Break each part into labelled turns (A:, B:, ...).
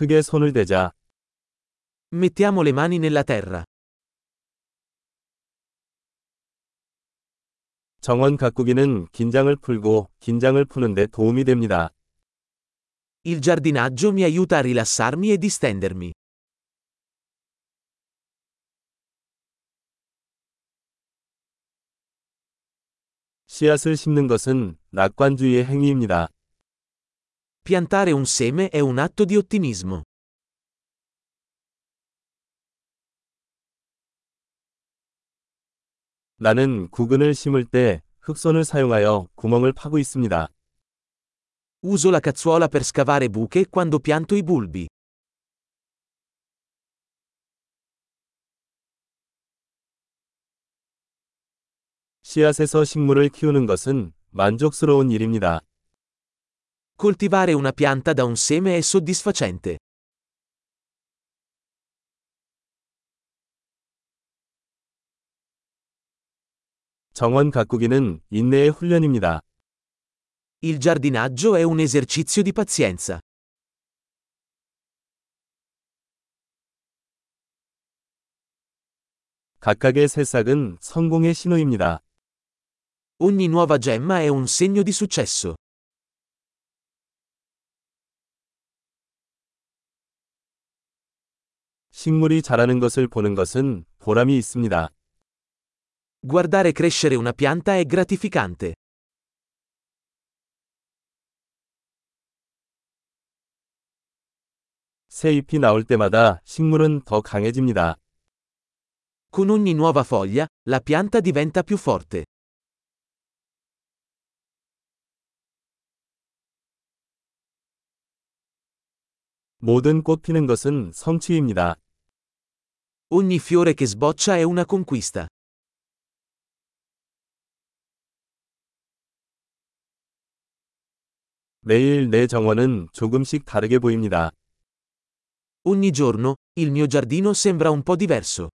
A: 흙에 손을 대자.
B: Mettiamo le mani nella terra.
A: 정원 가꾸기는 긴장을 풀고 긴장을 푸는데 도움이 됩니다.
B: Il giardinaggio mi aiuta a rilassarmi e distendermi.
A: 씨앗을 심는 것은 낙관주의의 행위입니다.
B: Piantare un seme è un atto di ottimismo.
A: 나는 구근을 심을 때 흑손을 사용하여 구멍을 파고 있습니다.
B: Uso la cazzuola per scavare buche quando pianto i bulbi.
A: 씨앗에서 식물을 키우는 것은 만족스러운 일입니다.
B: Coltivare una pianta da un seme è soddisfacente.
A: 정원 가꾸기는 인내의 훈련입니다.
B: Il giardinaggio è un esercizio di pazienza.
A: 각각의 새싹은 성공의 신호입니다.
B: Ogni nuova gemma è un segno di successo.
A: 식물이 자라는 것을 보는 것은 보람이 있습니다.
B: Guardare crescere una pianta è gratificante.
A: 새 잎이 나올 때마다 식물은 더 강해집니다.
B: Con ogni nuova foglia, la pianta diventa più forte.
A: 모든 꽃 피는 것은 성취입니다.
B: Ogni fiore che sboccia è una conquista.
A: 매일 내 정원은 조금씩 다르게 보입니다.
B: Ogni giorno, il mio giardino sembra un po' diverso.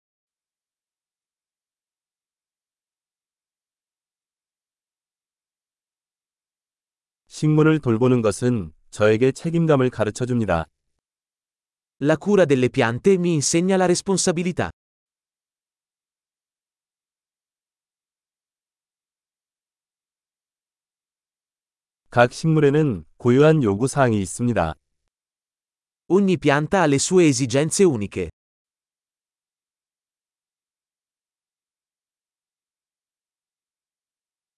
A: 식물을 돌보는 것은 저에게 책임감을 가르쳐 줍니다.
B: La cura delle piante mi insegna la responsabilità.
A: 각 식물에는 고유한 요구 사항이 있습니다.
B: Ogni pianta ha le sue esigenze uniche.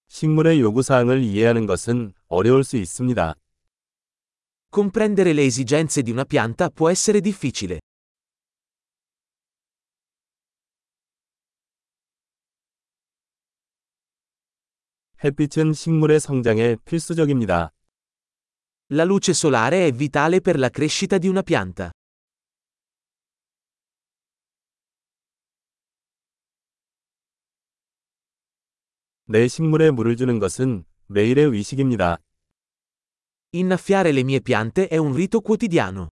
A: 식물의 요구 사항을 이해하는 것은 어려울 수 있습니다.
B: Comprendere le esigenze di una pianta può essere difficile.
A: 햇빛은 식물의 성장에 필수적입니다.
B: La luce solare è vitale per la crescita di una pianta.
A: 내 식물에 물을 주는 것은 매일의 의식입니다.
B: Innaffiare le mie piante è un rito quotidiano.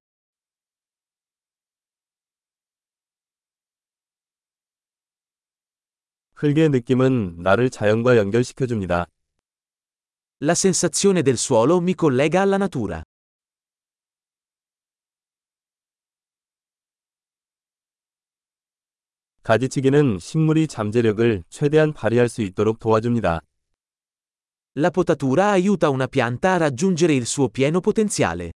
A: 흙의 느낌은 나를 자연과 연결시켜 줍니다.
B: La sensazione del suolo mi collega alla natura.
A: 가지치기는 식물이 잠재력을 최대한 발휘할 수 있도록 도와줍니다.
B: La potatura aiuta una pianta a raggiungere il suo pieno potenziale.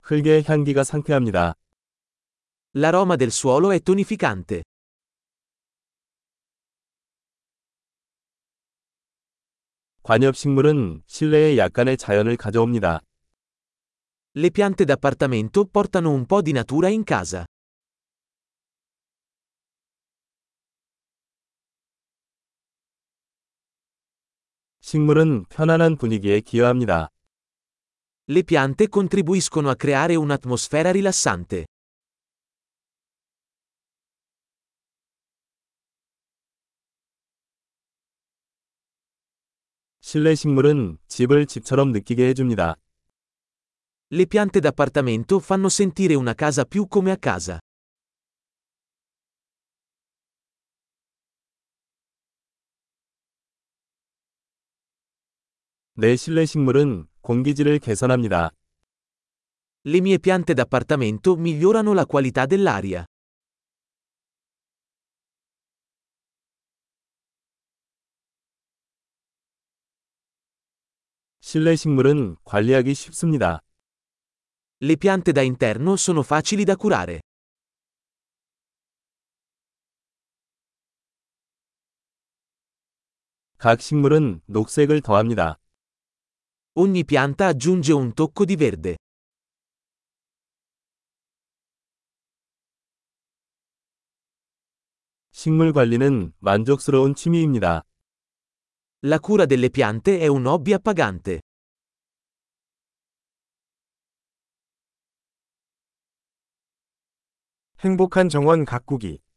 A: 흙의 향기가 상쾌합니다.
B: L'aroma del suolo è tonificante.
A: 관엽 식물은 실내에 약간의 자연을 가져옵니다.
B: Le piante d'appartamento portano un po' di natura in casa.
A: 식물은 편안한 분위기에 기여합니다.
B: Le piante contribuiscono a creare un'atmosfera rilassante.
A: 실내 식물은 집을 집처럼 느끼게 해줍니다.
B: Le piante d'appartamento fanno sentire una casa più come a casa.
A: 내 실내 식물은 공기질을 개선합니다.
B: Le mie piante d'appartamento migliorano la qualità dell'aria.
A: 실내 식물은 관리하기 쉽습니다.
B: Le piante da interno sono facili da curare.
A: 각 식물은 녹색을 더합니다.
B: Ogni pianta aggiunge un tocco di verde.
A: 식물 관리는 만족스러운 취미입니다.
B: La cura delle piante è un hobby appagante.
C: 행복한 정원 가꾸기